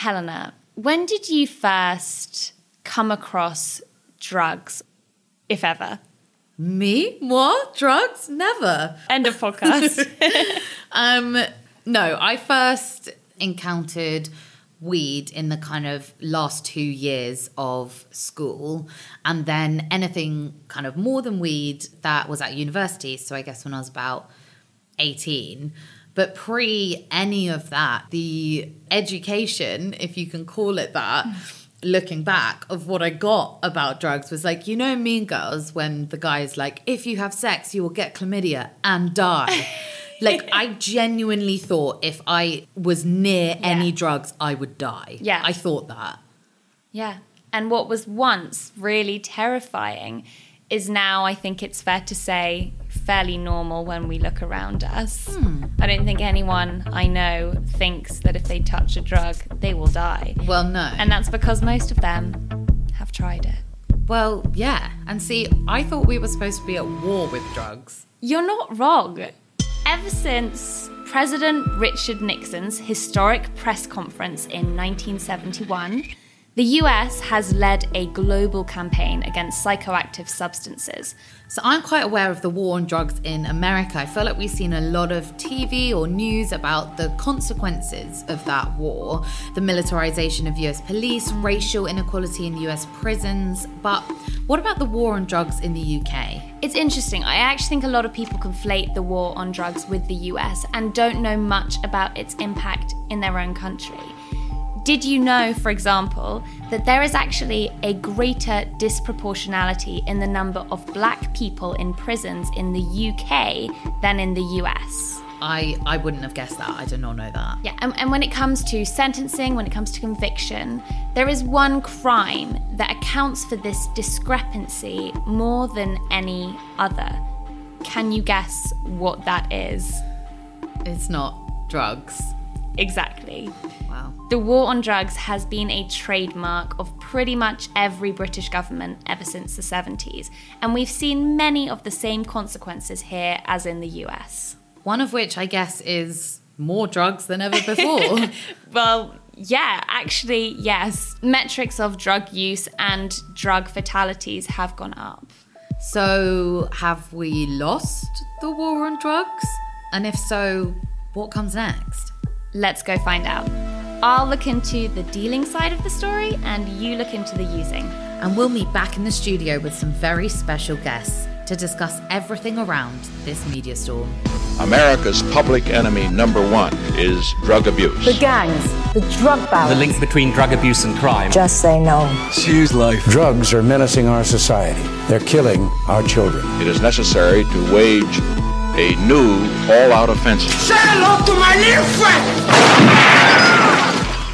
Helena, when did you first come across drugs, if ever? Me? What? Drugs? Never. End of podcast. Um, no, I first encountered weed in the kind of last two years of school, and then anything kind of more than weed that was at university. So I guess when I was about 18. But pre any of that, the education, if you can call it that, looking back of what I got about drugs was like, you know, Mean Girls, when the guy is like, if you have sex, you will get chlamydia and die. like, I genuinely thought if I was near any drugs, I would die. Yeah. I thought that. yeah. And what was once really terrifying is now, I think it's fair to say, fairly normal when we look around us. Hmm. I don't think anyone I know thinks that if they touch a drug, they will die. Well, no. And that's because most of them have tried it. well, yeah. And see, I thought we were supposed to be at war with drugs. You're not wrong. Ever since President Richard Nixon's historic press conference in 1971, the US has led a global campaign against psychoactive substances. So I'm quite aware of the war on drugs in America. I feel like we've seen a lot of TV or news about the consequences of that war, the militarization of US police, racial inequality in US prisons. But what about the war on drugs in the UK? It's interesting. I actually think a lot of people conflate the war on drugs with the US and don't know much about its impact in their own country. Did you know, for example, that there is actually a greater disproportionality in the number of black people in prisons in the UK than in the US? I, I wouldn't have guessed that. I did not know that. Yeah, and, and when it comes to sentencing, when it comes to conviction, there is one crime that accounts for this discrepancy more than any other. Can you guess what that is? It's not drugs. Exactly. Wow. The war on drugs has been a trademark of pretty much every British government ever since the 70s, and we've seen many of the same consequences here as in the US. One of which I guess is more drugs than ever before. Well, yeah, actually, yes. Metrics of drug use and drug fatalities have gone up. so, have we lost the war on drugs? And if so, what comes next? Let's go find out. I'll look into the dealing side of the story, and you look into the using. And we'll meet back in the studio with some very special guests to discuss everything around this media storm. America's public enemy number one is drug abuse. The gangs, the drug The link between drug abuse and crime. Just say no. Choose life. Drugs are menacing our society. They're killing our children. It is necessary to wage a new all-out offensive.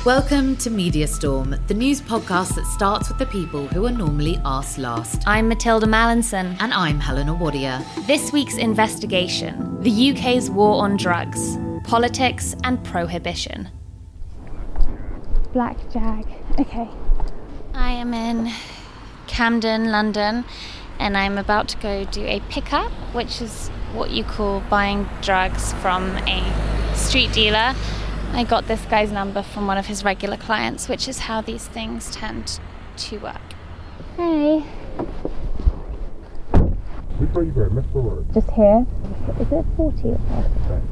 Welcome to Media Storm, the news podcast that starts with the people who are normally asked last. I'm Mathilda Mallinson. And I'm Helena Wadia. This week's investigation the UK's war on drugs, politics, and prohibition. Black Jag. Okay. I am in Camden, London, and I'm about to go do a pickup, which is what you call buying drugs from a street dealer. I got this guy's number from one of his regular clients, which is how these things tend to work. Hey. Just here. Is it 40 or 30?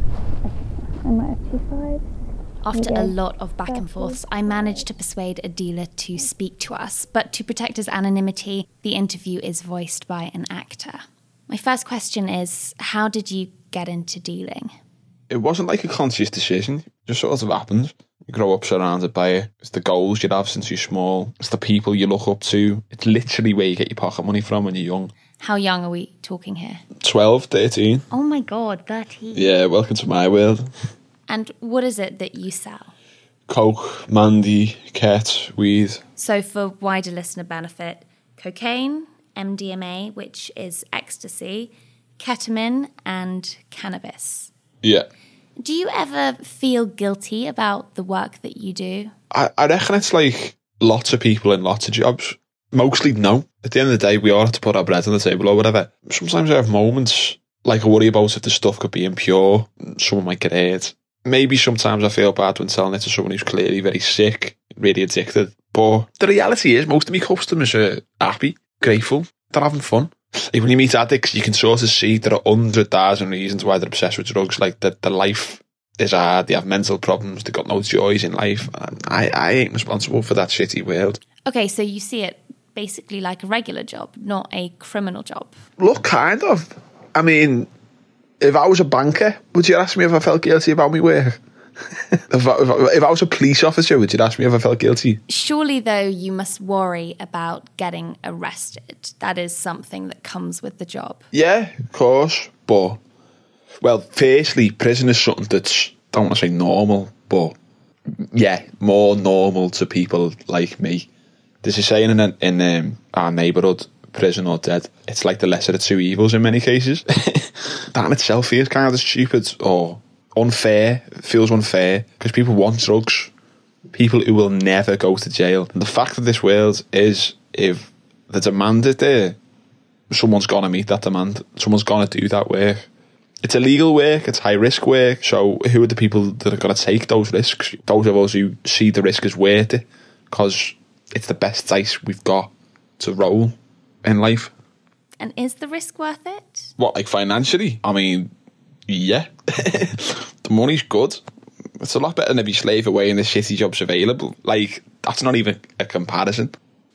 I might have two sides. After a lot of back and forths, I managed to persuade a dealer to speak to us, but to protect his anonymity, the interview is voiced by an actor. My first question is How did you get into dealing? It wasn't like a conscious decision. It just sort of happens. You grow up surrounded by it. It's the goals you'd have since you're small. It's the people you look up to. It's literally where you get your pocket money from when you're young. How young are we talking here? 12, 13. Oh my god, 13. Yeah, welcome to my world. And what is it that you sell? Coke, Mandy, Ket, weed. So, for wider listener benefit, cocaine, MDMA, which is ecstasy, ketamine, and cannabis. Yeah. Do you ever feel guilty about the work that you do? I, I reckon it's like lots of people in lots of jobs. Mostly no. At the end of the day, we all have to put our bread on the table or whatever. Sometimes I have moments like I worry about if the stuff could be impure, someone might get hurt. Maybe sometimes I feel bad when selling it to someone who's clearly very sick. really addicted. But the reality is, most of my customers are happy, grateful, they're having fun. Like when you meet addicts, you can sort of see there are hundred thousand reasons why they're obsessed with drugs. Like that, the life is hard. They have mental problems. They've got no joys in life. Um, I, I ain't responsible for that shitty world. Okay, so you see it basically like a regular job, not a criminal job. Look, kind of. I mean, if I was a banker, would you ask me if I felt guilty about my work? if, I, if, I, if I was a police officer, would you ask me if I felt guilty? Surely, though, you must worry about getting arrested. That is something that comes with the job. Yeah, of course. But, well, firstly, prison is something that's, I don't want to say normal, but yeah, more normal to people like me. There's a saying in, in um, our neighbourhood, prison or dead. It's like the lesser of two evils in many cases. that in itself feels kind of stupid or unfair, feels unfair because people want drugs. People who will never go to jail. And the fact of this world is if the demand is there, someone's gonna meet that demand. Someone's gonna do that work. It's illegal work, it's high risk work. So who are the people that are gonna take those risks? Those of us who see the risk as worth it, because it's the best dice we've got to roll in life. And is the risk worth it? What, like financially? I mean, yeah. the money's good. It's a lot better than if you slave away and the shitty job's available. Like, that's not even a comparison.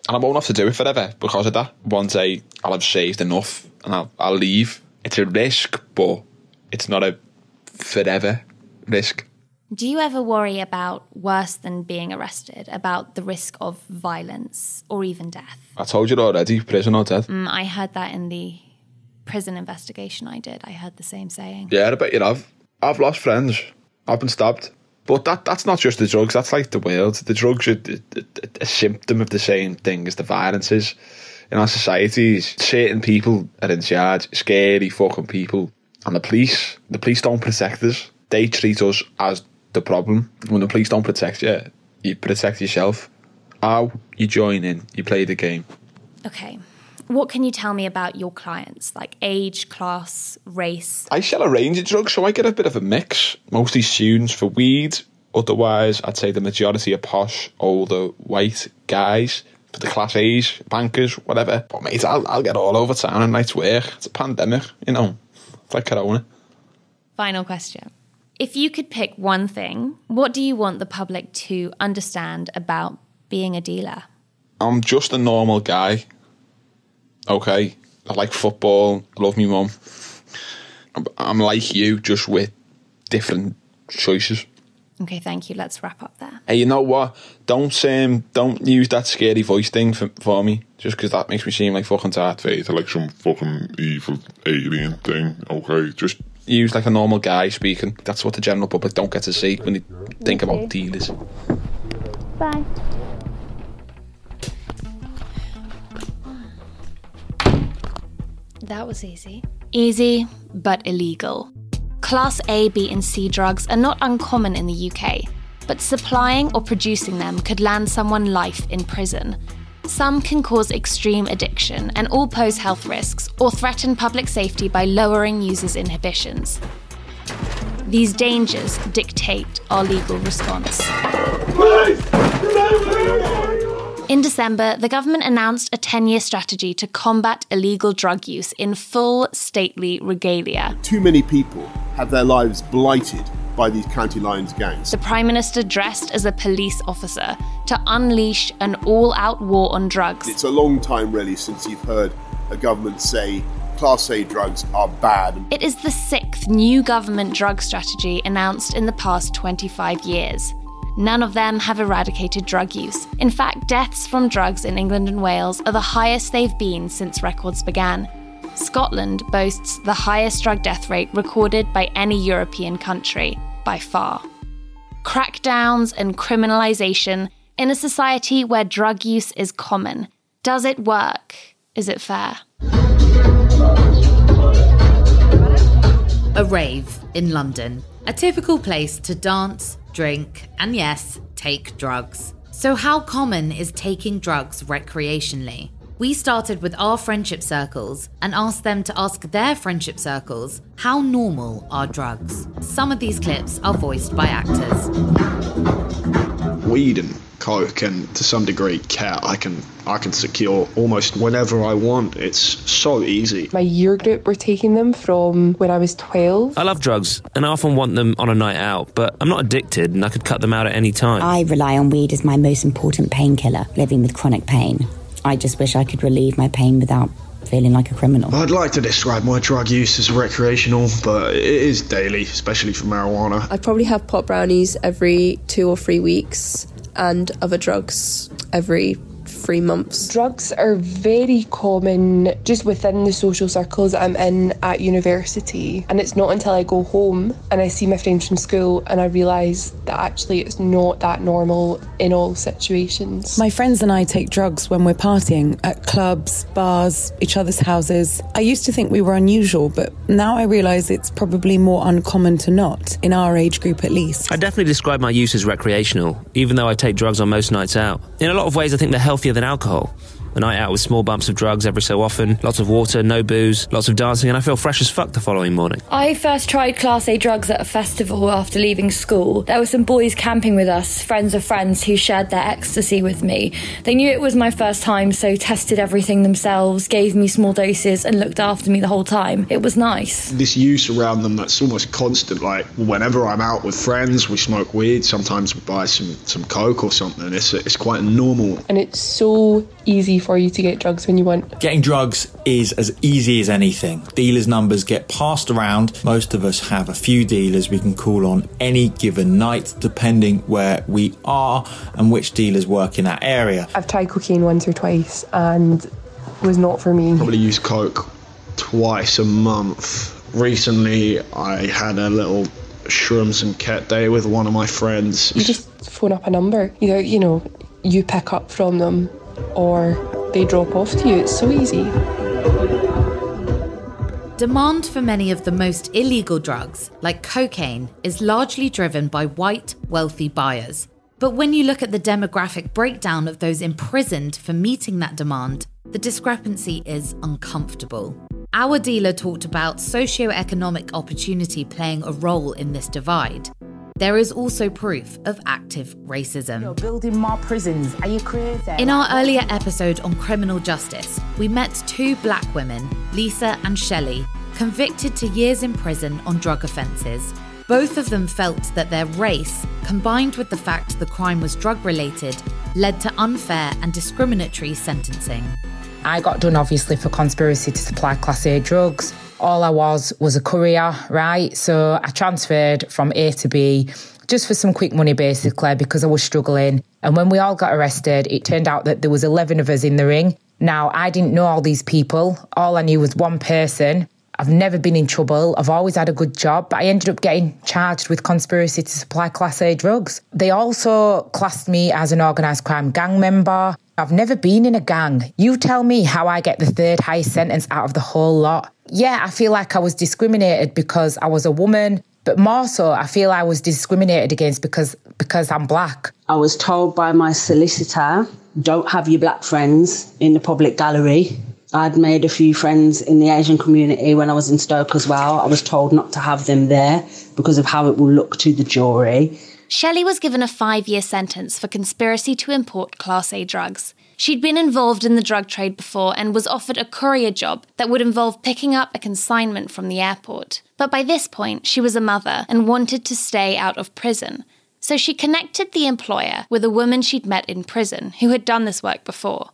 And I won't have to do it forever because of that. One day I'll have saved enough and I'll, I'll leave. It's a risk, but it's not a forever risk. Do you ever worry about worse than being arrested, about the risk of violence or even death? I told you already, prison or death. Mm, I heard that in the prison investigation I did. I heard the same saying. Yeah, I bet you have. I've lost friends. I've been stabbed. But that that's not just the drugs, that's like the world. The drugs are a, symptom of the same thing as the violence is. In our societies, certain people are in charge, scary fucking people. And the police, the police don't protect us. They treat us as the problem. When the police don't protect you, you protect yourself. How you join in, you play the game. Okay. What can you tell me about your clients, like age, class, race? I sell a range of drugs, so I get a bit of a mix. Mostly students for weed. Otherwise, I'd say the majority are posh, older, white guys. For the class A's, bankers, whatever. But mate, I'll, I'll get all over town and nights work. It's a pandemic, you know. It's like Corona. Final question. If you could pick one thing, what do you want the public to understand about being a dealer? I'm just a normal guy. Okay. I like football. I love my mum. I'm like you, just with different choices. Okay, thank you. Let's wrap up there. Hey, you know what? Don't um, don't use that scary voice thing for, for me, just because that makes me seem like fucking Darth Vader, like some fucking evil alien thing. Okay, just use like a normal guy speaking. That's what the general public don't get to see when they think about dealers. Bye. That was easy. Easy, but illegal. Class A, B, and C drugs are not uncommon in the UK, but supplying or producing them could land someone life in prison. Some can cause extreme addiction and all pose health risks or threaten public safety by lowering users' inhibitions. These dangers dictate our legal response. In December, the government announced a 10 year strategy to combat illegal drug use in full stately regalia. Too many people have their lives blighted by these county lines gangs. The Prime Minister dressed as a police officer to unleash an all out war on drugs. It's a long time, really, since you've heard a government say Class A drugs are bad. It is the sixth new government drug strategy announced in the past 25 years. None of them have eradicated drug use. In fact, deaths from drugs in England and Wales are the highest they've been since records began. Scotland boasts the highest drug death rate recorded by any European country by far. Crackdowns and criminalisation in a society where drug use is common. Does it work? Is it fair? A rave in London, a typical place to dance, drink, and yes, take drugs. So, how common is taking drugs recreationally? We started with our friendship circles and asked them to ask their friendship circles how normal are drugs. Some of these clips are voiced by actors. Weed and coke and to some degree ket I can I can secure almost whenever I want. It's so easy. My year group were taking them from when I was 12. I love drugs and I often want them on a night out, but I'm not addicted and I could cut them out at any time. I rely on weed as my most important painkiller, living with chronic pain. I just wish I could relieve my pain without feeling like a criminal. I'd like to describe my drug use as recreational, but it is daily, especially for marijuana. I probably have pot brownies every two or three weeks and other drugs every three months. Drugs are very common just within the social circles I'm in at university. And it's not until I go home and I see my friends from school and I realise that actually it's not that normal in all situations. My friends and I take drugs when we're partying at clubs, bars, each other's houses. I used to think we were unusual, but now I realise it's probably more uncommon to not, in our age group at least. I definitely describe my use as recreational, even though I take drugs on most nights out. In a lot of ways, I think they're healthier than alcohol. A night out with small bumps of drugs every so often, lots of water, no booze, lots of dancing, and I feel fresh as fuck the following morning. I first tried Class A drugs at a festival after leaving school. There were some boys camping with us, friends of friends, who shared their ecstasy with me. They knew it was my first time, so tested everything themselves, gave me small doses, and looked after me the whole time. It was nice. This use around them that's almost constant. Like whenever I'm out with friends, we smoke weed. Sometimes we buy some some coke or something. It's it's quite normal. And it's so easy for you to get drugs when you want. Getting drugs is as easy as anything. Dealers' numbers get passed around. Most of us have a few dealers we can call on any given night, depending where we are and which dealers work in that area. I've tried cocaine once or twice and it was not for me. Probably use coke twice a month. Recently, I had a little shrooms and ket day with one of my friends. You just phone up a number. Either, you know, you pick up from them or they drop off to you. It's so easy. Demand for many of the most illegal drugs, like cocaine, is largely driven by white, wealthy buyers. But when you look at the demographic breakdown of those imprisoned for meeting that demand, the discrepancy is uncomfortable. Our dealer talked about socioeconomic opportunity playing a role in this divide. There is also proof of active racism. You're building more prisons. Are you crazy? In our earlier episode on criminal justice, we met two black women, Lisa and Shelley, convicted to years in prison on drug offences. Both of them felt that their race, combined with the fact the crime was drug related, led to unfair and discriminatory sentencing. I got done obviously for conspiracy to supply Class A drugs all I was was a courier, right? So I transferred from A to B just for some quick money basically because I was struggling. And when we all got arrested, it turned out that there was 11 of us in the ring. Now, I didn't know all these people. All I knew was one person. I've never been in trouble. I've always had a good job, but I ended up getting charged with conspiracy to supply Class A drugs. They also classed me as an organised crime gang member. I've never been in a gang. You tell me how I get the third highest sentence out of the whole lot yeah, I feel like I was discriminated because I was a woman, but more so, I feel I was discriminated against because because I'm black. I was told by my solicitor, "Don't have your black friends in the public gallery." I'd made a few friends in the Asian community when I was in Stoke as well. I was told not to have them there because of how it will look to the jury. Shelley was given a five year sentence for conspiracy to import Class A drugs. She'd been involved in the drug trade before and was offered a courier job that would involve picking up a consignment from the airport. But by this point, she was a mother and wanted to stay out of prison. So she connected the employer with a woman she'd met in prison who had done this work before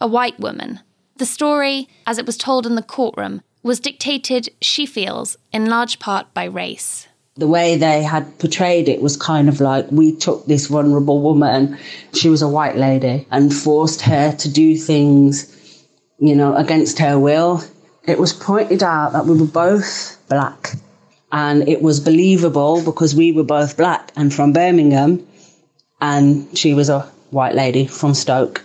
a white woman. The story, as it was told in the courtroom, was dictated, she feels, in large part by race the way they had portrayed it was kind of like we took this vulnerable woman, she was a white lady, and forced her to do things, you know, against her will. It was pointed out that we were both black, and it was believable because we were both black and from Birmingham, and she was a white lady from Stoke.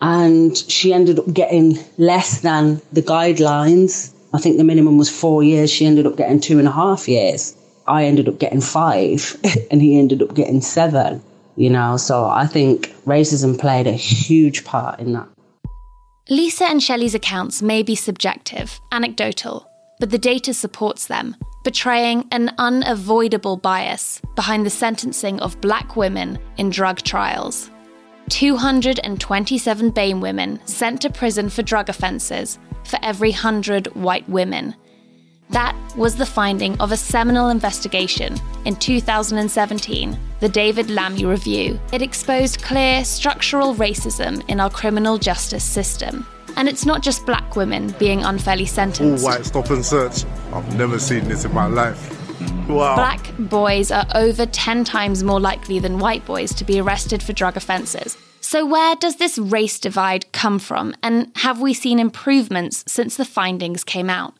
And she ended up getting less than the guidelines. I think the minimum was four years. She ended up getting two and a half years. I ended up getting five and he ended up getting seven, you know. So I think racism played a huge part in that. Lisa and Shelley's accounts may be subjective, anecdotal, but the data supports them, betraying an unavoidable bias behind the sentencing of black women in drug trials. 227 BAME women sent to prison for drug offences for every 100 white women. That was the finding of a seminal investigation in 2017, the David Lammy Review. It exposed clear structural racism in our criminal justice system. And it's not just black women being unfairly sentenced. All white stop and search. I've never seen this in my life. Wow. Black boys are over 10 times more likely than white boys to be arrested for drug offences. So, where does this race divide come from? And have we seen improvements since the findings came out?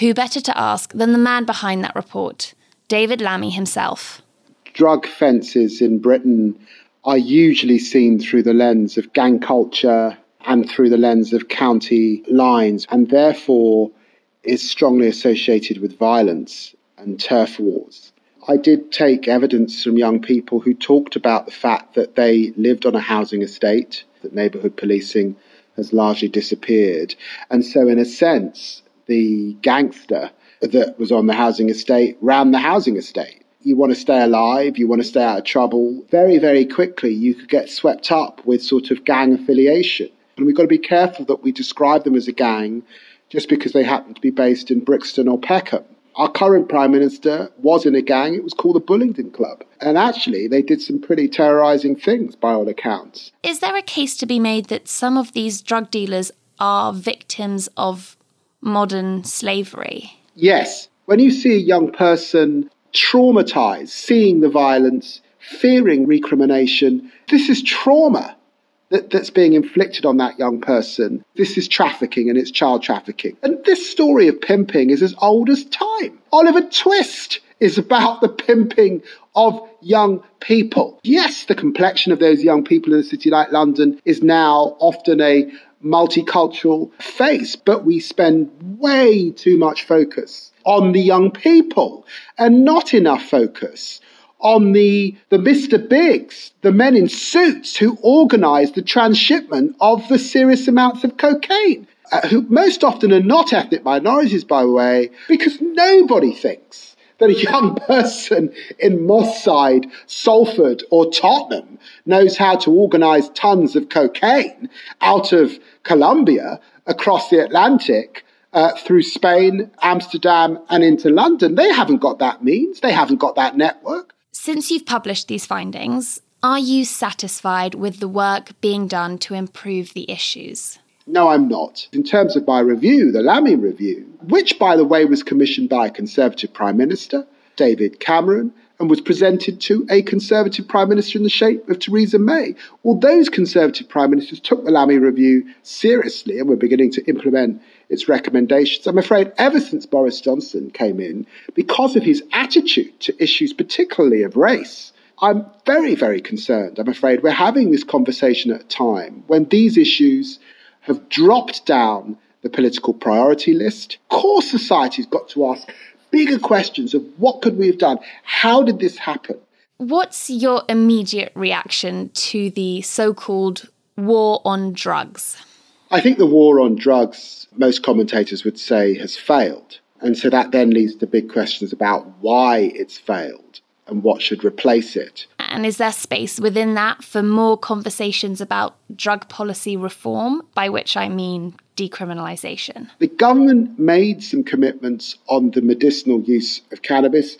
Who better to ask than the man behind that report, David Lammy himself? Drug fences in Britain are usually seen through the lens of gang culture and through the lens of county lines, and therefore is strongly associated with violence and turf wars. I did take evidence from young people who talked about the fact that they lived on a housing estate, that neighbourhood policing has largely disappeared. And so, in a sense, the gangster that was on the housing estate ran the housing estate. You want to stay alive, you want to stay out of trouble. Very, very quickly, you could get swept up with sort of gang affiliation. And we've got to be careful that we describe them as a gang just because they happen to be based in Brixton or Peckham. Our current Prime Minister was in a gang. It was called the Bullingdon Club. And actually, they did some pretty terrorising things by all accounts. Is there a case to be made that some of these drug dealers are victims of modern slavery? Yes. When you see a young person traumatized, seeing the violence, fearing recrimination, this is trauma that, that's being inflicted on that young person. This is trafficking and it's child trafficking. And this story of pimping is as old as time. Oliver Twist is about the pimping of young people. Yes, the complexion of those young people in a city like London is now often a multicultural face, but we spend way too much focus on the young people and not enough focus on the, the Mr. Bigs, the men in suits who organize the transshipment of the serious amounts of cocaine, uh, who most often are not ethnic minorities, by the way, because nobody thinks that a young person in Moss Side, Salford, or Tottenham knows how to organize tons of cocaine out of Colombia across the Atlantic uh, through Spain, Amsterdam, and into London. They haven't got that means, they haven't got that network. Since you've published these findings, are you satisfied with the work being done to improve the issues? No, I'm not. In terms of my review, the Lammy Review, which, by the way, was commissioned by a Conservative Prime Minister, David Cameron, and was presented to a Conservative Prime Minister in the shape of Theresa May. Well, those Conservative Prime Ministers took the Lammy Review seriously and were beginning to implement its recommendations. I'm afraid ever since Boris Johnson came in, because of his attitude to issues, particularly of race, I'm very, very concerned. I'm afraid we're having this conversation at a time when these issues have dropped down the political priority list. Core society's got to ask bigger questions of what could we have done? How did this happen? What's your immediate reaction to the so called war on drugs? I think the war on drugs, most commentators would say, has failed. And so that then leads to big questions about why it's failed and what should replace it. And is there space within that for more conversations about drug policy reform, by which I mean decriminalisation? The government made some commitments on the medicinal use of cannabis.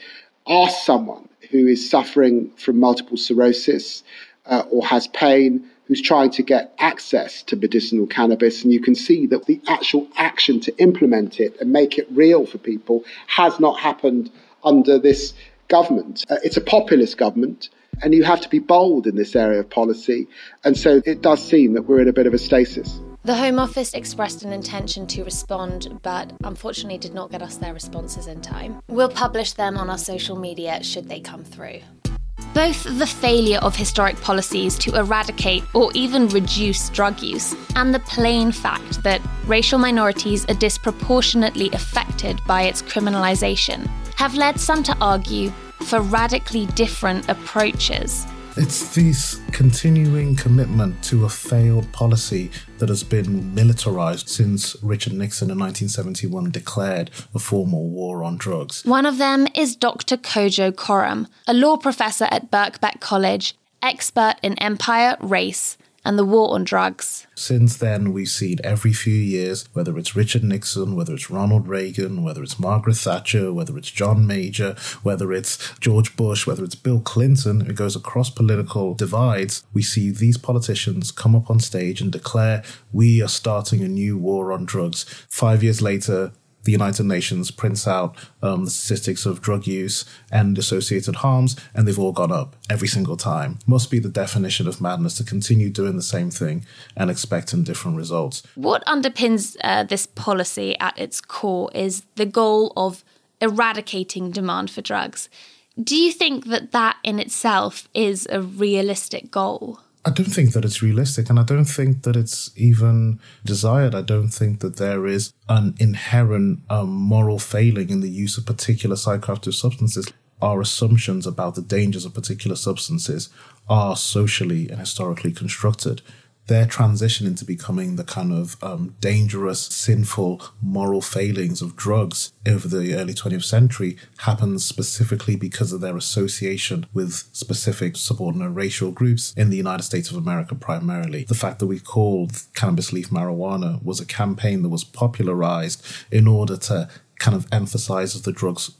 Ask someone who is suffering from multiple sclerosis uh, or has pain who's trying to get access to medicinal cannabis, and you can see that the actual action to implement it and make it real for people has not happened under this government. Uh, it's a populist government, and you have to be bold in this area of policy. And so it does seem that we're in a bit of a stasis. The Home Office expressed an intention to respond, but unfortunately did not get us their responses in time. We'll publish them on our social media should they come through. Both the failure of historic policies to eradicate or even reduce drug use, and the plain fact that racial minorities are disproportionately affected by its criminalisation, have led some to argue for radically different approaches. It's this continuing commitment to a failed policy that has been militarized since Richard Nixon in 1971 declared a formal war on drugs. One of them is Dr. Kojo Koram, a law professor at Birkbeck College, expert in empire, race, and the war on drugs. Since then, we've seen every few years, whether it's Richard Nixon, whether it's Ronald Reagan, whether it's Margaret Thatcher, whether it's John Major, whether it's George Bush, whether it's Bill Clinton, it goes across political divides. We see these politicians come up on stage and declare, we are starting a new war on drugs. Five years later, the United Nations prints out um, the statistics of drug use and associated harms, and they've all gone up every single time. Must be the definition of madness to continue doing the same thing and expecting different results. What underpins uh, this policy at its core is the goal of eradicating demand for drugs. Do you think that that in itself is a realistic goal? I don't think that it's realistic, and I don't think that it's even desired. I don't think that there is an inherent um, moral failing in the use of particular psychoactive substances. Our assumptions about the dangers of particular substances are socially and historically constructed their transition into becoming the kind of um, dangerous, sinful, moral failings of drugs over the early 20th century happens specifically because of their association with specific subordinate racial groups in the United States of America primarily. The fact that we called cannabis leaf marijuana was a campaign that was popularized in order to kind of emphasize the drug's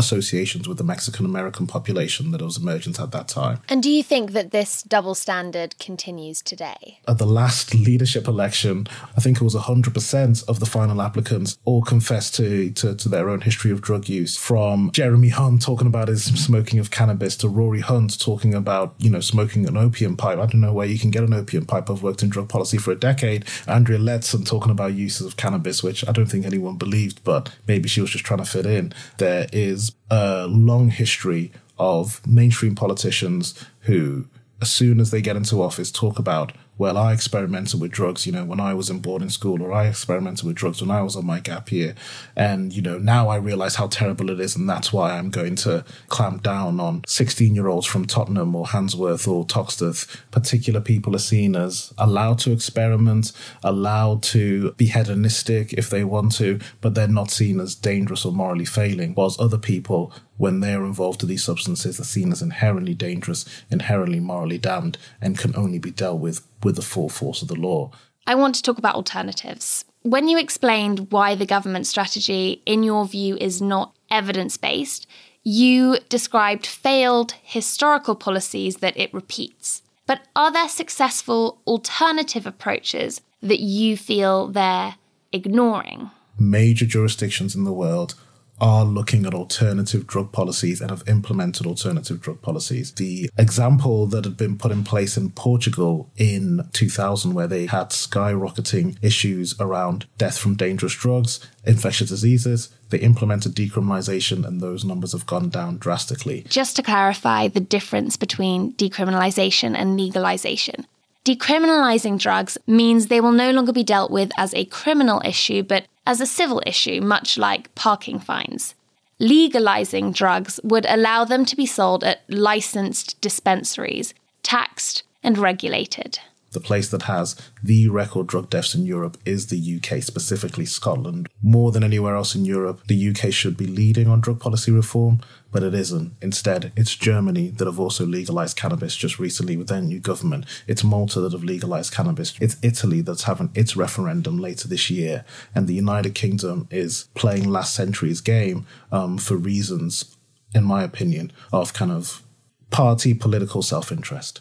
associations with the Mexican American population that was emergent at that time. And do you think that this double standard continues today? At the last leadership election, I think it was 100% of the final applicants all confessed to, to, to their own history of drug use. From Jeremy Hunt talking about his smoking of cannabis to Rory Hunt talking about, you know, smoking an opium pipe. I don't know where you can get an opium pipe. I've worked in drug policy for a decade. Andrea Leadsom talking about uses of cannabis, which I don't think anyone believed, but maybe she was just trying to fit in. There is a long history of mainstream politicians who, as soon as they get into office, talk about well, I experimented with drugs, you know, when I was in boarding school, or I experimented with drugs when I was on my gap year. And, you know, now I realize how terrible it is. And that's why I'm going to clamp down on 16 year olds from Tottenham or Handsworth or Toxteth. Particular people are seen as allowed to experiment, allowed to be hedonistic if they want to, but they're not seen as dangerous or morally failing. Whilst other people when they're involved with these substances are seen as inherently dangerous, inherently morally damned, and can only be dealt with with the full force of the law. I want to talk about alternatives. When you explained why the government strategy, in your view, is not evidence based, you described failed historical policies that it repeats. But are there successful alternative approaches that you feel they're ignoring? Major jurisdictions in the world are looking at alternative drug policies and have implemented alternative drug policies. The example that had been put in place in Portugal in 2000, where they had skyrocketing issues around death from dangerous drugs, infectious diseases, they implemented decriminalization and those numbers have gone down drastically. Just to clarify the difference between decriminalization and legalization. Decriminalizing drugs means they will no longer be dealt with as a criminal issue, but as a civil issue, much like parking fines. Legalizing drugs would allow them to be sold at licensed dispensaries, taxed and regulated. The place that has the record drug deaths in Europe is the UK, specifically Scotland. More than anywhere else in Europe, the UK should be leading on drug policy reform, but it isn't. Instead, it's Germany that have also legalized cannabis just recently with their new government. It's Malta that have legalized cannabis. It's Italy that's having its referendum later this year. And the United Kingdom is playing last century's game um, for reasons, in my opinion, of kind of party political self interest.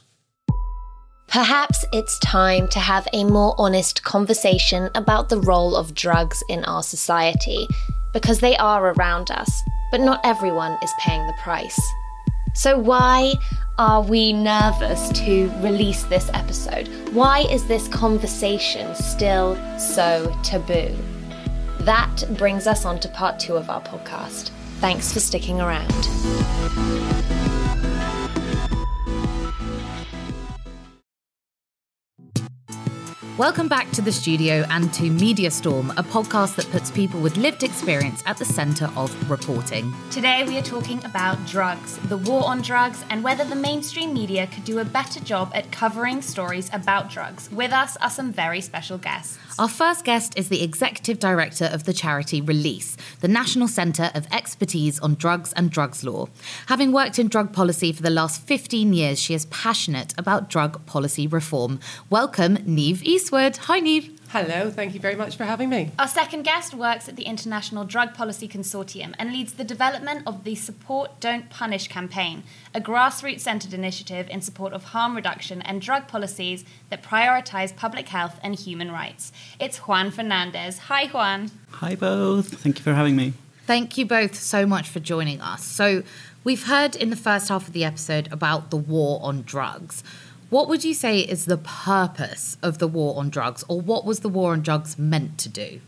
Perhaps it's time to have a more honest conversation about the role of drugs in our society, because they are around us, but not everyone is paying the price. So, why are we nervous to release this episode? Why is this conversation still so taboo? That brings us on to part two of our podcast. Thanks for sticking around. Welcome back to the studio and to Media Storm, a podcast that puts people with lived experience at the centre of reporting. Today we are talking about drugs, the war on drugs, and whether the mainstream media could do a better job at covering stories about drugs. With us are some very special guests. Our first guest is the executive director of the charity Release, the National Centre of Expertise on Drugs and Drugs Law. Having worked in drug policy for the last 15 years, she is passionate about drug policy reform. Welcome, Niamh Eastwood. Hi, Niamh. Hello, thank you very much for having me. Our second guest works at the International Drug Policy Consortium and leads the development of the Support Don't Punish campaign, a grassroots centered initiative in support of harm reduction and drug policies that prioritize public health and human rights. It's Juan Fernandez. Hi, Juan. Hi, both. Thank you for having me. Thank you both so much for joining us. So, we've heard in the first half of the episode about the war on drugs. What would you say is the purpose of the war on drugs, or what was the war on drugs meant to do?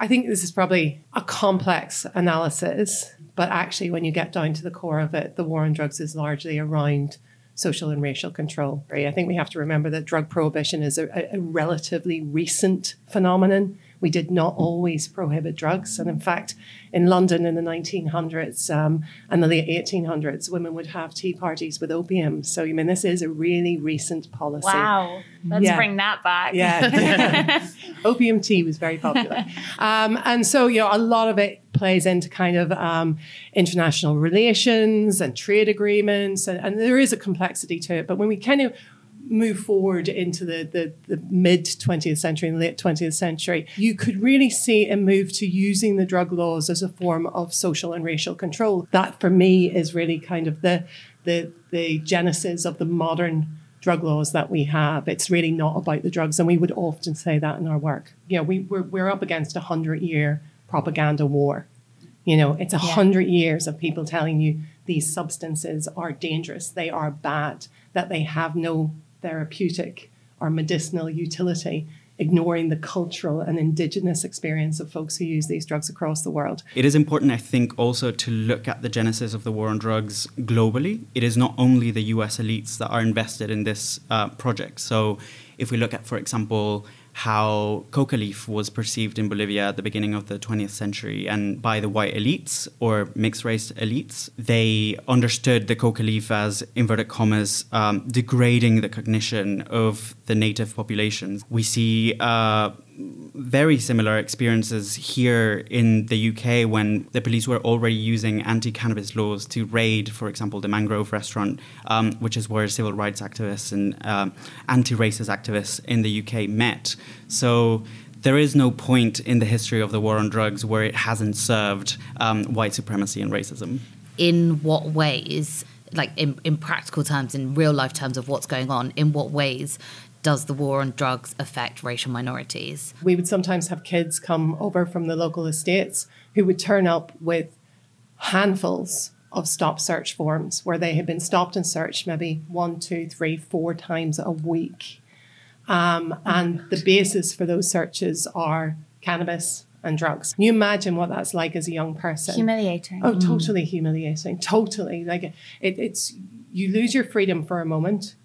I think this is probably a complex analysis, but actually, when you get down to the core of it, the war on drugs is largely around social and racial control. I think we have to remember that drug prohibition is a, a relatively recent phenomenon. We did not always prohibit drugs. And in fact, in London in the 1900s um, and the late 1800s, women would have tea parties with opium. So, I mean, this is a really recent policy. Wow. Let's yeah. bring that back. Yeah. opium tea was very popular. Um, and so, you know, a lot of it plays into kind of um, international relations and trade agreements. And, and there is a complexity to it. But when we kind of move forward into the, the, the mid 20th century and late 20th century, you could really see a move to using the drug laws as a form of social and racial control. That, for me, is really kind of the, the, the genesis of the modern drug laws that we have. It's really not about the drugs, and we would often say that in our work. You know, we, we're, we're up against a hundred year propaganda war. You know, it's a hundred years of people telling you these substances are dangerous, they are bad, that they have no therapeutic or medicinal utility, ignoring the cultural and indigenous experience of folks who use these drugs across the world. It is important, I think, also to look at the genesis of the war on drugs globally. It is not only the US elites that are invested in this uh, project. So, if we look at, for example, how coca leaf was perceived in Bolivia at the beginning of the 20th century and by the white elites or mixed race elites. They understood the coca leaf as, inverted commas, um, degrading the cognition of the native populations. We see uh, very similar experiences here in the UK when the police were already using anti cannabis laws to raid, for example, the Mangrove restaurant, um, which is where civil rights activists and um, anti racist activists in the UK met. So there is no point in the history of the war on drugs where it hasn't served um, white supremacy and racism. In what ways? like in, in practical terms, in real life terms of what's going on, in what ways does the war on drugs affect racial minorities? We would sometimes have kids come over from the local estates who would turn up with handfuls of stop search forms where they had been stopped and searched maybe one, two, three, four times a week. Um, and the basis for those searches are cannabis and drugs. Can you imagine what that's like as a young person? Humiliating. Oh, totally humiliating. Totally. Like it, it's you lose your freedom for a moment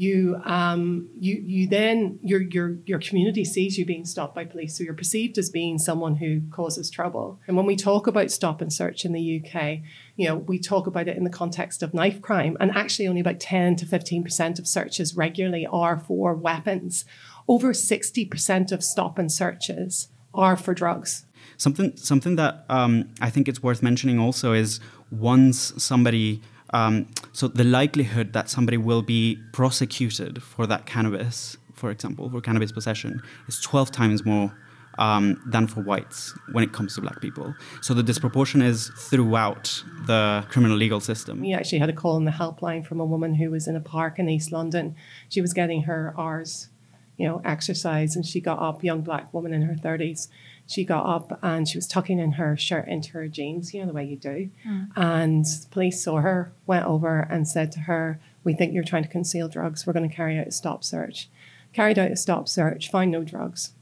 you um, you you then your your your community sees you being stopped by police, so you're perceived as being someone who causes trouble. And when we talk about stop and search in the UK, you know we talk about it in the context of knife crime, and actually only about ten to fifteen percent of searches regularly are for weapons. Over sixty percent of stop and searches are for drugs. Something something that um, I think it's worth mentioning also is once somebody um, so the likelihood that somebody will be prosecuted for that cannabis, for example, for cannabis possession, is 12 times more um, than for whites when it comes to black people. So the disproportion is throughout the criminal legal system. We actually had a call on the helpline from a woman who was in a park in East London. She was getting her hours, you know, exercise, and she got up, young black woman in her 30s, she got up and she was tucking in her shirt into her jeans, you know, the way you do. Mm. And police saw her, went over and said to her, We think you're trying to conceal drugs. We're going to carry out a stop search. Carried out a stop search, found no drugs.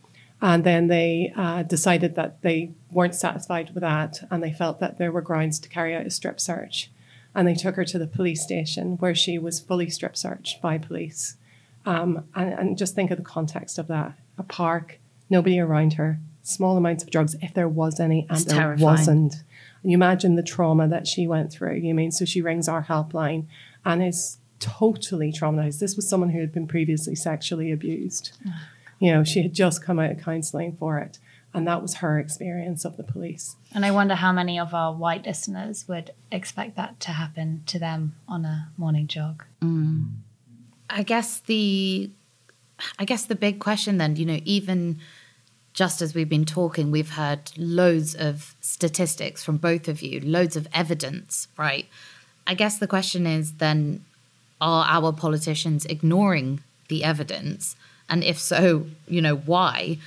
And then they uh, decided that they weren't satisfied with that and they felt that there were grounds to carry out a strip search. And they took her to the police station where she was fully strip searched by police. Um, and, and just think of the context of that a park, nobody around her, small amounts of drugs, if there was any, and It's there terrifying. wasn't. You imagine the trauma that she went through. You mean, so she rings our helpline and is totally traumatized. This was someone who had been previously sexually abused. You know, she had just come out of counseling for it. And that was her experience of the police. And I wonder how many of our white listeners would expect that to happen to them on a morning jog. Mm. I guess the I guess the big question then, you know, even just as we've been talking, we've heard loads of statistics from both of you, loads of evidence, right? I guess the question is then are our politicians ignoring the evidence? And if so, you know, why?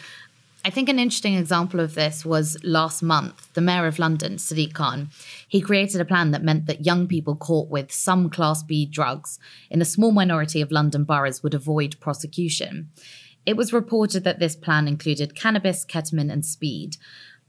I think an interesting example of this was last month. The mayor of London, Sadiq Khan, he created a plan that meant that young people caught with some Class B drugs in a small minority of London boroughs would avoid prosecution. It was reported that this plan included cannabis, ketamine, and speed.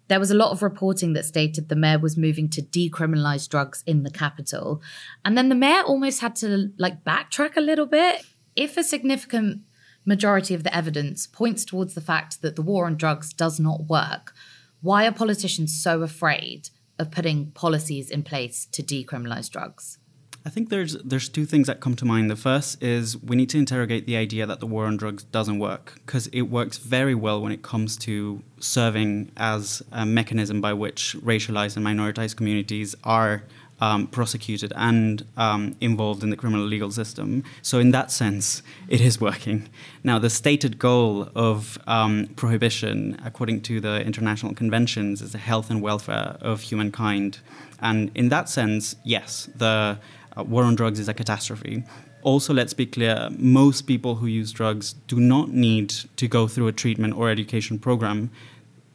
There was a lot of reporting that stated the mayor was moving to decriminalize drugs in the capital. And then the mayor almost had to like backtrack a little bit. If a significant majority of the evidence points towards the fact that the war on drugs does not work, why are politicians so afraid of putting policies in place to decriminalize drugs? I think there's there's two things that come to mind. The first is we need to interrogate the idea that the war on drugs doesn't work because it works very well when it comes to serving as a mechanism by which racialized and minoritized communities are um, prosecuted and um, involved in the criminal legal system. So, in that sense, it is working. Now, the stated goal of um, prohibition, according to the international conventions, is the health and welfare of humankind. And in that sense, yes, the uh, war on drugs is a catastrophe. Also, let's be clear most people who use drugs do not need to go through a treatment or education program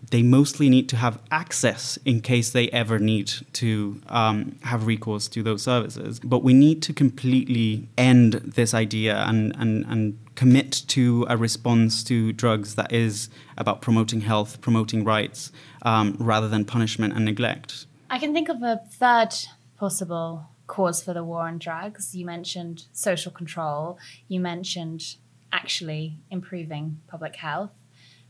they mostly need to have access in case they ever need to um, have recourse to those services. But we need to completely end this idea and, and, and commit to a response to drugs that is about promoting health, promoting rights, um, rather than punishment and neglect. I can think of a third possible cause for the war on drugs. You mentioned social control, you mentioned actually improving public health.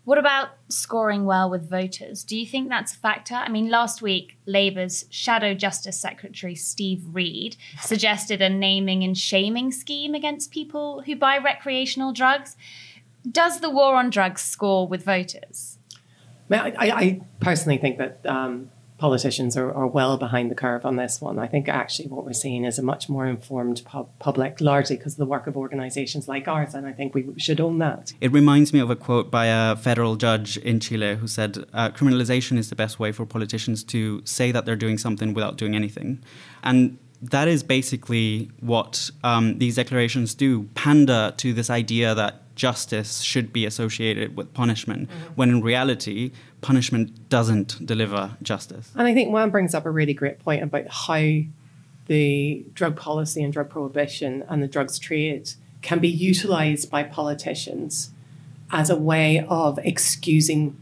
What about scoring well with voters? Do you think that's a factor? I mean, last week, Labour's Shadow Justice Secretary Steve Reed suggested a naming and shaming scheme against people who buy recreational drugs. Does the war on drugs score with voters? I, I, I personally think that um, politicians are, are, well behind the curve on this one. I think actually what we're seeing is a much more informed pub- public, largely because of the work of organisations like ours, and I think we should own that. It reminds me of a quote by a federal judge in Chile who said, uh, "Criminalization is the best way for politicians to say that they're doing something without doing anything," and that is basically what um, these declarations do pander to this idea that justice should be associated with punishment, mm-hmm. when in reality, punishment doesn't deliver justice. And I think Juan brings up a really great point about how the drug policy and drug prohibition and the drugs trade can be utilized by politicians as a way of excusing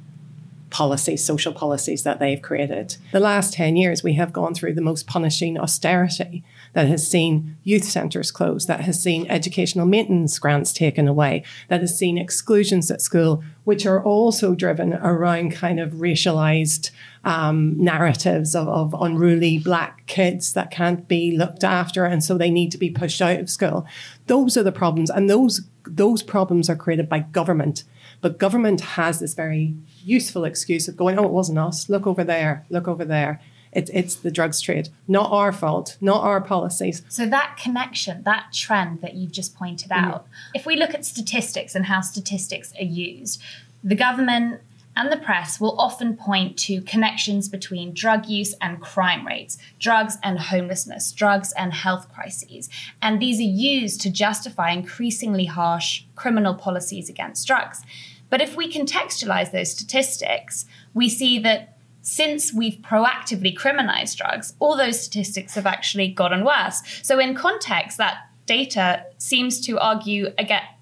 policies, social policies that they've created. The last 10 years, we have gone through the most punishing austerity that has seen youth centres closed, that has seen educational maintenance grants taken away, that has seen exclusions at school, which are also driven around kind of racialized um, narratives of, of unruly black kids that can't be looked after, and so they need to be pushed out of school. Those are the problems, and those those problems are created by government. But government has this very useful excuse of going, "Oh, it wasn't us. Look over there. Look over there." It's, it's the drugs trade, not our fault, not our policies. So, that connection, that trend that you've just pointed Mm-hmm. out, if we look at statistics and how statistics are used, the government and the press will often point to connections between drug use and crime rates, drugs and homelessness, drugs and health crises. And these are used to justify increasingly harsh criminal policies against drugs. But if we contextualize those statistics, we see that since we've proactively criminalized drugs, all those statistics have actually gotten worse. So, in context, that data seems to argue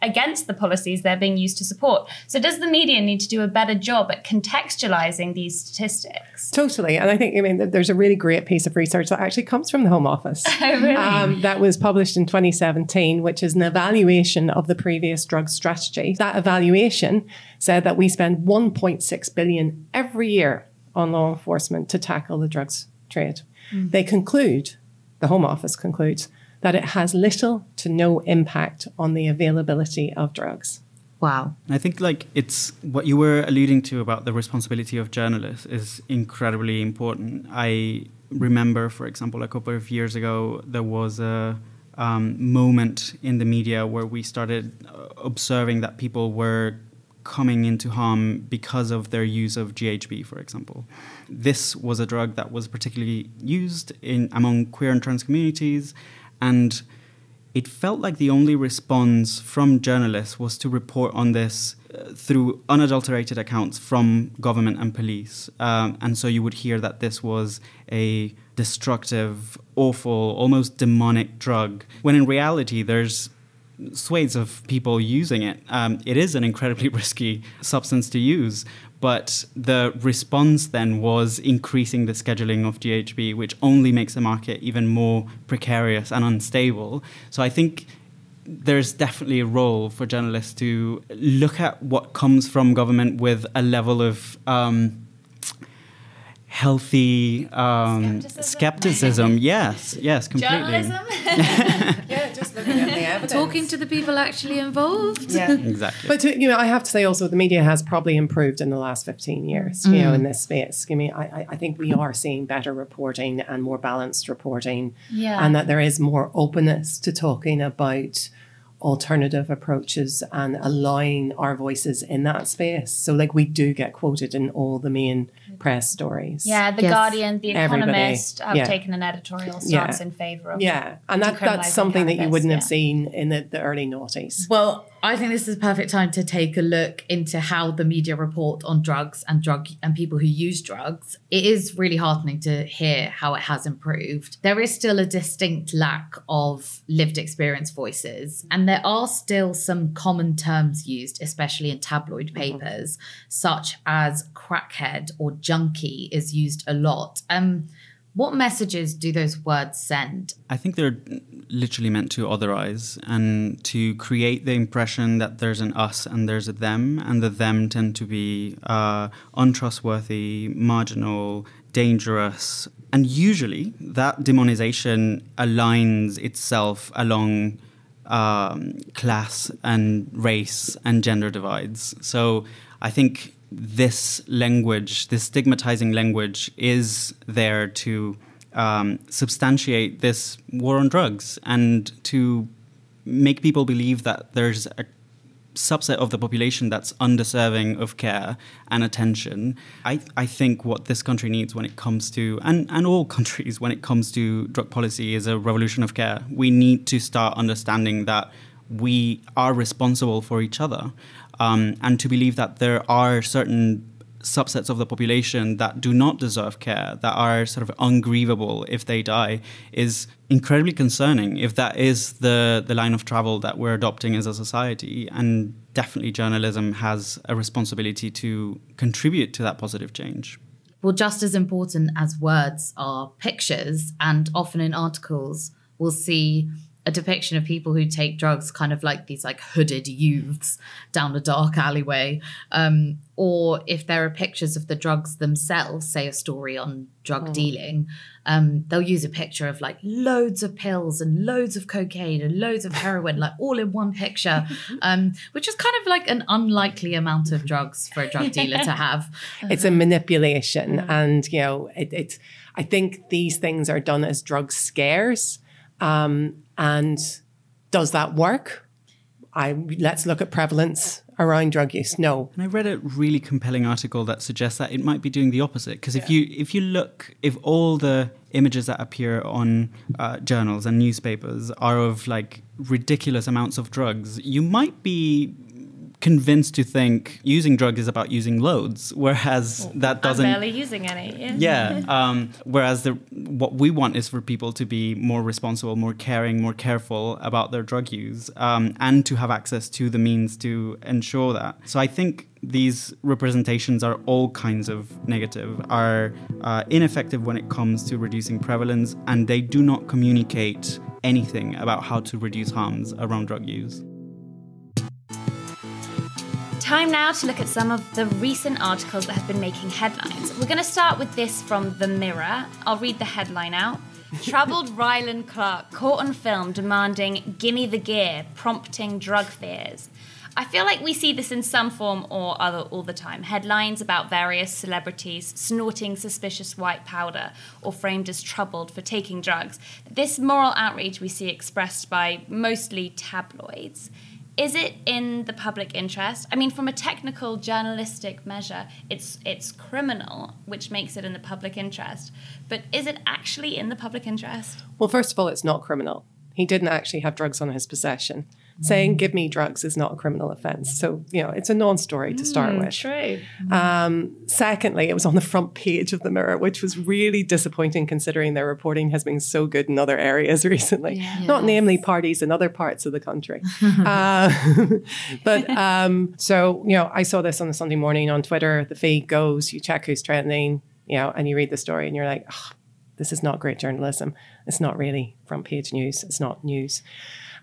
against the policies they're being used to support. So, does the media need to do a better job at contextualizing these statistics? Totally. And I think, I mean, there's a really great piece of research that actually comes from the Home Office oh, really? um, that was published in 2017, which is an evaluation of the previous drug strategy. That evaluation said that we spend 1.6 billion every year on law enforcement to tackle the drugs trade. Mm. They conclude, the Home Office concludes, that it has little to no impact on the availability of drugs. Wow. I think like it's what you were alluding to about the responsibility of journalists is incredibly important. I remember, for example, a couple of years ago, there was a um, moment in the media where we started uh, observing that people were coming into harm because of their use of GHB, for example. This was a drug that was particularly used in among queer and trans communities, and it felt like the only response from journalists was to report on this uh, through unadulterated accounts from government and police. Um, and so you would hear that this was a destructive, awful, almost demonic drug, when in reality, there's swathes of people using it. Um, it is an incredibly risky substance to use, but the response then was increasing the scheduling of GHB, which only makes the market even more precarious and unstable. So I think there's definitely a role for journalists to look at what comes from government with a level of um, healthy um, skepticism. skepticism. yes, yes, completely. Journalism. yeah, just looking at the evidence. Talking to the people actually involved. Yeah, exactly. But to, you know, I have to say also the media has probably improved in the last fifteen years. Mm. You know, in this space. I mean, I, I think we are seeing better reporting and more balanced reporting. Yeah, and that there is more openness to talking about alternative approaches and allowing our voices in that space. So, like, we do get quoted in all the main press stories. Yeah, the yes. Guardian, the Economist Everybody. have yeah. taken an editorial stance yeah. in favour of. Yeah, and that, that's something that you wouldn't yeah. have seen in the, the early noughties. Well, I think this is a perfect time to take a look into how the media report on drugs and drug and people who use drugs. It is really heartening to hear how it has improved. There is still a distinct lack of lived experience voices, and there are still some common terms used, especially in tabloid mm-hmm. papers, such as crackhead or junkie is used a lot. Um, what messages do those words send? I think they're literally meant to otherize and to create the impression that there's an us and there's a them, and the them tend to be uh, untrustworthy, marginal, dangerous. And usually that demonization aligns itself along um, class and race and gender divides. So I think this language, this stigmatizing language, is there to um, substantiate this war on drugs and to make people believe that there's a subset of the population that's undeserving of care and attention. I, I think what this country needs when it comes to, and, and all countries when it comes to drug policy, is a revolution of care. We need to start understanding that we are responsible for each other um, and to believe that there are certain subsets of the population that do not deserve care, that are sort of ungrievable if they die, is incredibly concerning if that is the, the line of travel that we're adopting as a society. And definitely journalism has a responsibility to contribute to that positive change. Well, just as important as words are pictures, and often in articles, we'll see a depiction of people who take drugs kind of like these like hooded youths down a dark alleyway um, or if there are pictures of the drugs themselves say a story on drug oh. dealing um, they'll use a picture of like loads of pills and loads of cocaine and loads of heroin like all in one picture um, which is kind of like an unlikely amount of drugs for a drug dealer to have. It's a manipulation and you know it, it's i think these things are done as drug scares um, and does that work? I let's look at prevalence around drug use. No. And I read a really compelling article that suggests that it might be doing the opposite. Because if yeah. you if you look, if all the images that appear on uh, journals and newspapers are of like ridiculous amounts of drugs, you might be convinced to think using drugs is about using loads, whereas that doesn't. I'm barely using any. Yeah. Yeah. Um, whereas the what we want is for people to be more responsible, more caring, more careful about their drug use, um, and to have access to the means to ensure that. So I think these representations are all kinds of negative, are uh, ineffective when it comes to reducing prevalence, and they do not communicate anything about how to reduce harms around drug use. Time now to look at some of the recent articles that have been making headlines. We're going to start with this from The Mirror. I'll read the headline out. Troubled Rylan Clark caught on film demanding gimme the gear, prompting drug fears. I feel like we see this in some form or other all the time. Headlines about various celebrities snorting suspicious white powder or framed as troubled for taking drugs. This moral outrage we see expressed by mostly tabloids is it in the public interest? I mean, from a technical journalistic measure, it's it's criminal, which makes it in the public interest. But is it actually in the public interest? Well, first of all, it's not criminal. He didn't actually have drugs on his possession saying give me drugs is not a criminal offense. So, you know, it's a non story to start Mm, with. True. Um, secondly, it was on the front page of the Mirror, which was really disappointing considering their reporting has been so good in other areas recently, not namely parties in other parts of the country. uh, but um, so, you know, I saw this on the Sunday morning on Twitter. The feed goes, you check who's trending, you know, and you read the story and you're like, "Ugh, this is not great journalism. It's not really front page news. It's not news.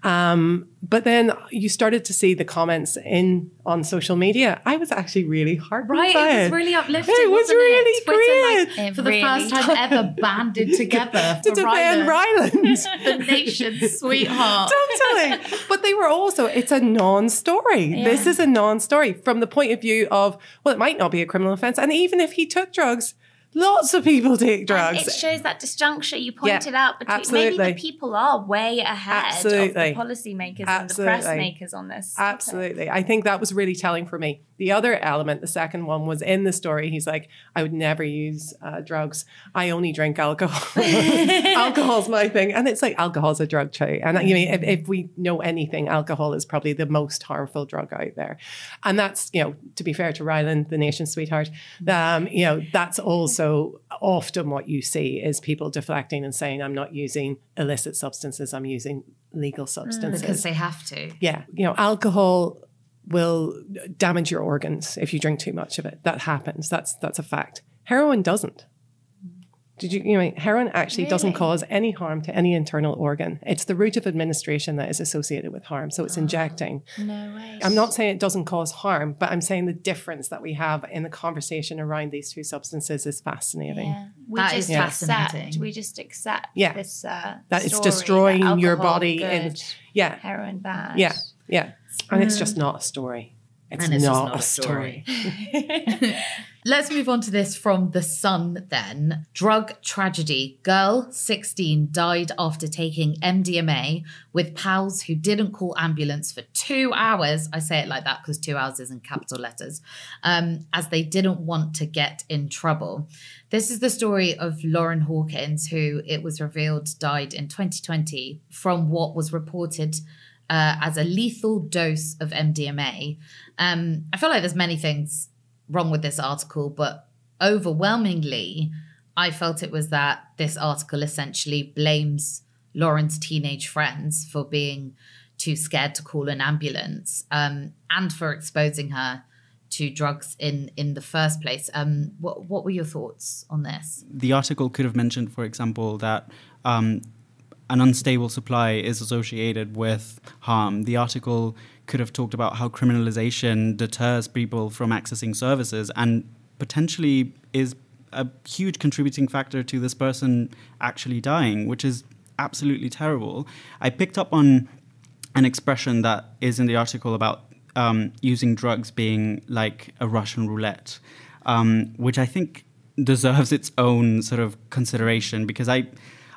Um, but then you started to see the comments in on social media. I was actually really heartened Right, by it was really uplifting. It was wasn't really it? Twitter, great. like, for the first time ever, banded together to for defend Rylan. Rylan, the nation's sweetheart. totally. But they were also, it's a non-story. This is a non-story from the point of view of, well, it might not be a criminal offense. And even if he took drugs, lots of people take drugs. And it shows that disjuncture you Yeah, pointed out between absolutely. maybe the people are way ahead Absolutely. of the policymakers and the press makers on this. Absolutely. I think that was really telling for me. The other element, the second one, was in the story. He's like, I would never use uh, drugs. I only drink alcohol. Alcohol's my thing. And it's like, alcohol's a drug too. And you mean, if, if we know anything, alcohol is probably the most harmful drug out there. And that's, you know, to be fair to Rylan, the nation's sweetheart, um, you know, that's also often what you see is people deflecting and saying, I'm not using illicit substances, I'm using legal mm. substances. Because they have to. Yeah, you know, alcohol will damage your organs if you drink too much of it. That happens. That's that's a fact. Heroin doesn't. Did you, you know, heroin actually doesn't cause any harm to any internal organ. It's the route of administration that is associated with harm. So it's injecting. No way. I'm not saying it doesn't cause harm, but I'm saying the difference that we have in the conversation around these two substances is fascinating. Yeah. We That just is accept, fascinating. We just accept Yeah. this uh, That it's destroying that your body good, and yeah, heroin bad. yeah, yeah. And it's Mm. just not a story. It's, And it's not, not a a story. Let's move on to this from The Sun then. Drug tragedy. Girl, 16, died after taking MDMA with pals who didn't call ambulance for two hours. I say it like that because two hours is in capital letters, um, as they didn't want to get in trouble. This is the story of Lauren Hawkins, who it was revealed died in 2020 from what was reported uh, as a lethal dose of MDMA. Um, I feel like there's many things wrong with this article, but overwhelmingly, I felt it was that this article essentially blames Lauren's teenage friends for being too scared to call an ambulance um, and for exposing her to drugs in in the first place. Um, what what were your thoughts on this? the article could have mentioned, for example, that um, an unstable supply is associated with harm. The article could have talked about how criminalization deters people from accessing services and potentially is a huge contributing factor to this person actually dying, which is absolutely terrible. I picked up on an expression that is in the article about um, using drugs being like a Russian roulette, um, which I think deserves its own sort of consideration because I.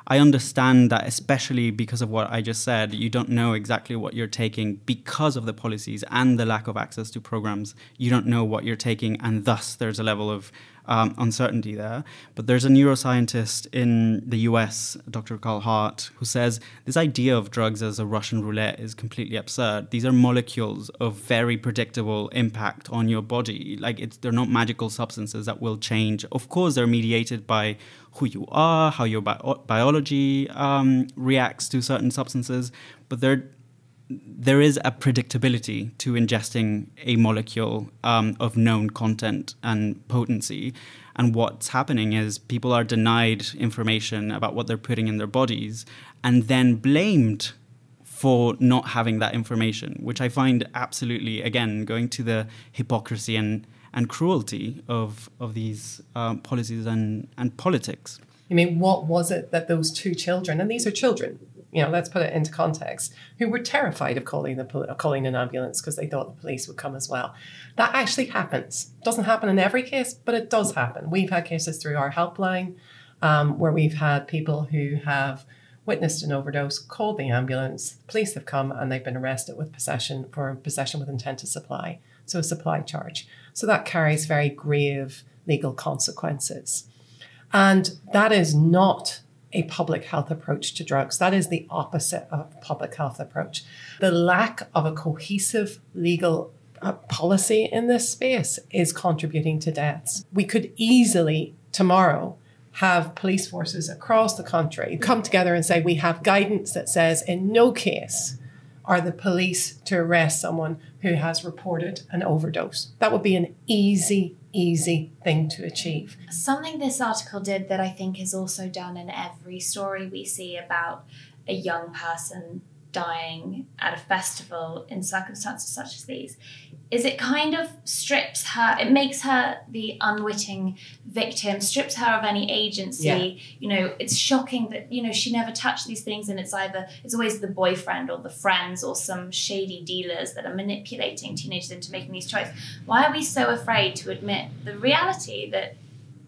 I understand that, especially because of what I just said, you don't know exactly what you're taking because of the policies and the lack of access to programs. You don't know what you're taking, and thus there's a level of um, uncertainty there. But there's a neuroscientist in the US, Dr. Carl Hart, who says this idea of drugs as a Russian roulette is completely absurd. These are molecules of very predictable impact on your body. Like it's they're not magical substances that will change. Of course, they're mediated by who you are, how your bi- biology um, reacts to certain substances, but they're there is a predictability to ingesting a molecule um, of known content and potency. And what's happening is people are denied information about what they're putting in their bodies and then blamed for not having that information, which I find absolutely, again, going to the hypocrisy and, and cruelty of, of these uh, policies and, and politics. I mean, what was it that those two children, and these are children, you know, let's put it into context, who were terrified of calling the calling an ambulance because they thought the police would come as well. That actually happens. Doesn't happen in every case, but it does happen. We've had cases through our helpline um, where we've had people who have witnessed an overdose, called the ambulance, police have come and they've been arrested with possession for possession with intent to supply, so a supply charge. So that carries very grave legal consequences. And that is not a public health approach to drugs. That is the opposite of public health approach. The lack of a cohesive legal uh, policy in this space is contributing to deaths. We could easily tomorrow have police forces across the country come together and say we have guidance that says in no case are the police to arrest someone who has reported an overdose. That would be an easy easy thing to achieve. Something this article did that I think is also done in every story we see about a young person dying at a festival in circumstances such as these is it kind of strips her it makes her the unwitting victim strips her of any agency yeah. you know it's shocking that you know she never touched these things and it's either it's always the boyfriend or the friends or some shady dealers that are manipulating teenagers into making these choices why are we so afraid to admit the reality that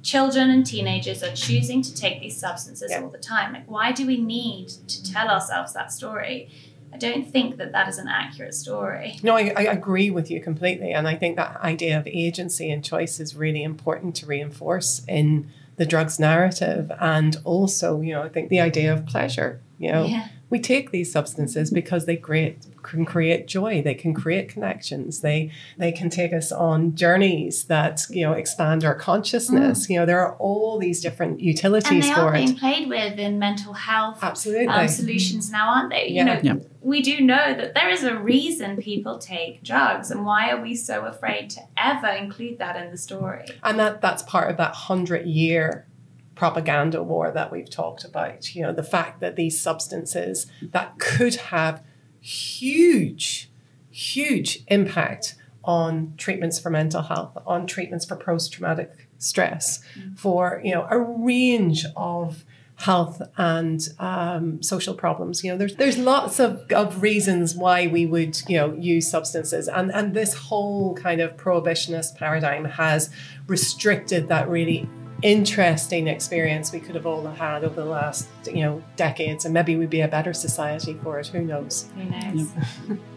children and teenagers are choosing to take these substances yeah. all the time. Like, why do we need to tell ourselves that story? I don't think that that is an accurate story. No, I, I, agree with you completely. And I think that idea of agency and choice is really important to reinforce in the drugs narrative. And also, you know, I think the idea of pleasure, you know, yeah. we take these substances because they create can create joy. They can create connections. They they can take us on journeys that you know expand our consciousness. Mm. you know there are all these different utilities and they for are it. being played with in mental health absolutely. um, solutions now aren't they? Yeah. you know yeah. we do know that there is a reason people take drugs and why are we so afraid to ever include that in the story? And that that's part of that 100 year propaganda war that we've talked about. You know the fact that these substances that could have huge, huge impact on treatments for mental health, on treatments for post-traumatic stress, mm-hmm. for you know a range of health and um, social problems. You know, there's there's lots of, of reasons why we would you know use substances, and and this whole kind of prohibitionist paradigm has restricted that really interesting experience we could have all had over the last you know decades and maybe we'd be a better society for it. Who knows? Who knows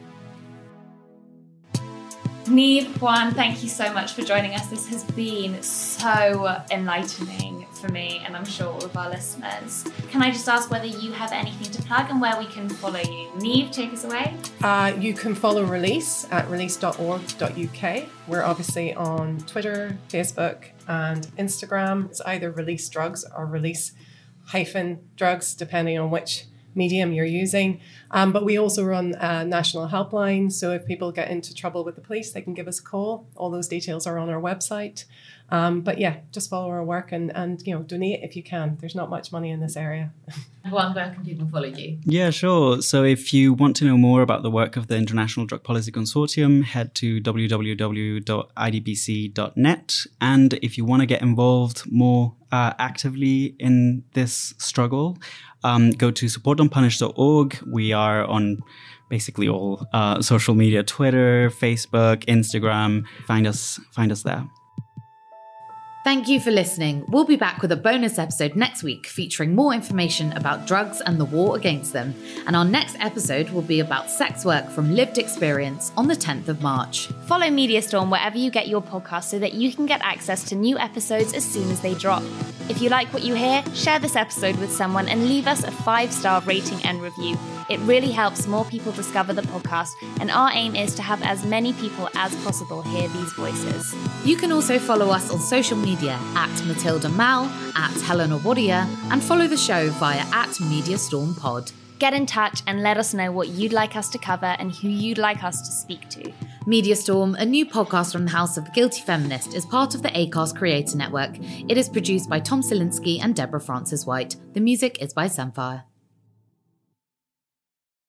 Niamh, Juan, thank you so much for joining us. This has been so enlightening for me, and I'm sure all of our listeners. Can I just ask whether you have anything to plug and where we can follow you? Niamh, take us away. Uh, you can follow Release at release.org.uk. We're obviously on Twitter, Facebook, and Instagram. It's either Release Drugs or Release hyphen drugs, depending on which medium you're using. Um, but we also run a national helpline. So if people get into trouble with the police, they can give us a call. All those details are on our website. Um, but yeah, just follow our work and, and you know donate if you can. There's not much money in this area. Juan, where can people follow you? Yeah, sure. So if you want to know more about the work of the International Drug Policy Consortium, head to www.idpc.net. And if you want to get involved more uh, actively in this struggle, um, go to supportdontpunish.org. We are on basically all uh, social media: Twitter, Facebook, Instagram. Find us, find us there. Thank you for listening. We'll be back with a bonus episode next week featuring more information about drugs and the war against them. And our next episode will be about sex work from lived experience on the 10th of March. Follow Mediastorm wherever you get your podcast so that you can get access to new episodes as soon as they drop. If you like what you hear, share this episode with someone and leave us a five star rating and review. It really helps more people discover the podcast, and our aim is to have as many people as possible hear these voices. You can also follow us on social media at Mathilda Mall, at Helena Wadia, and follow the show via at Mediastorm Pod. Get in touch and let us know what you'd like us to cover and who you'd like us to speak to. Mediastorm, a new podcast from the House of the Guilty Feminist, is part of the ACAST Creator Network. It is produced by Tom Salinsky and Deborah Frances-White. The music is by Samfire.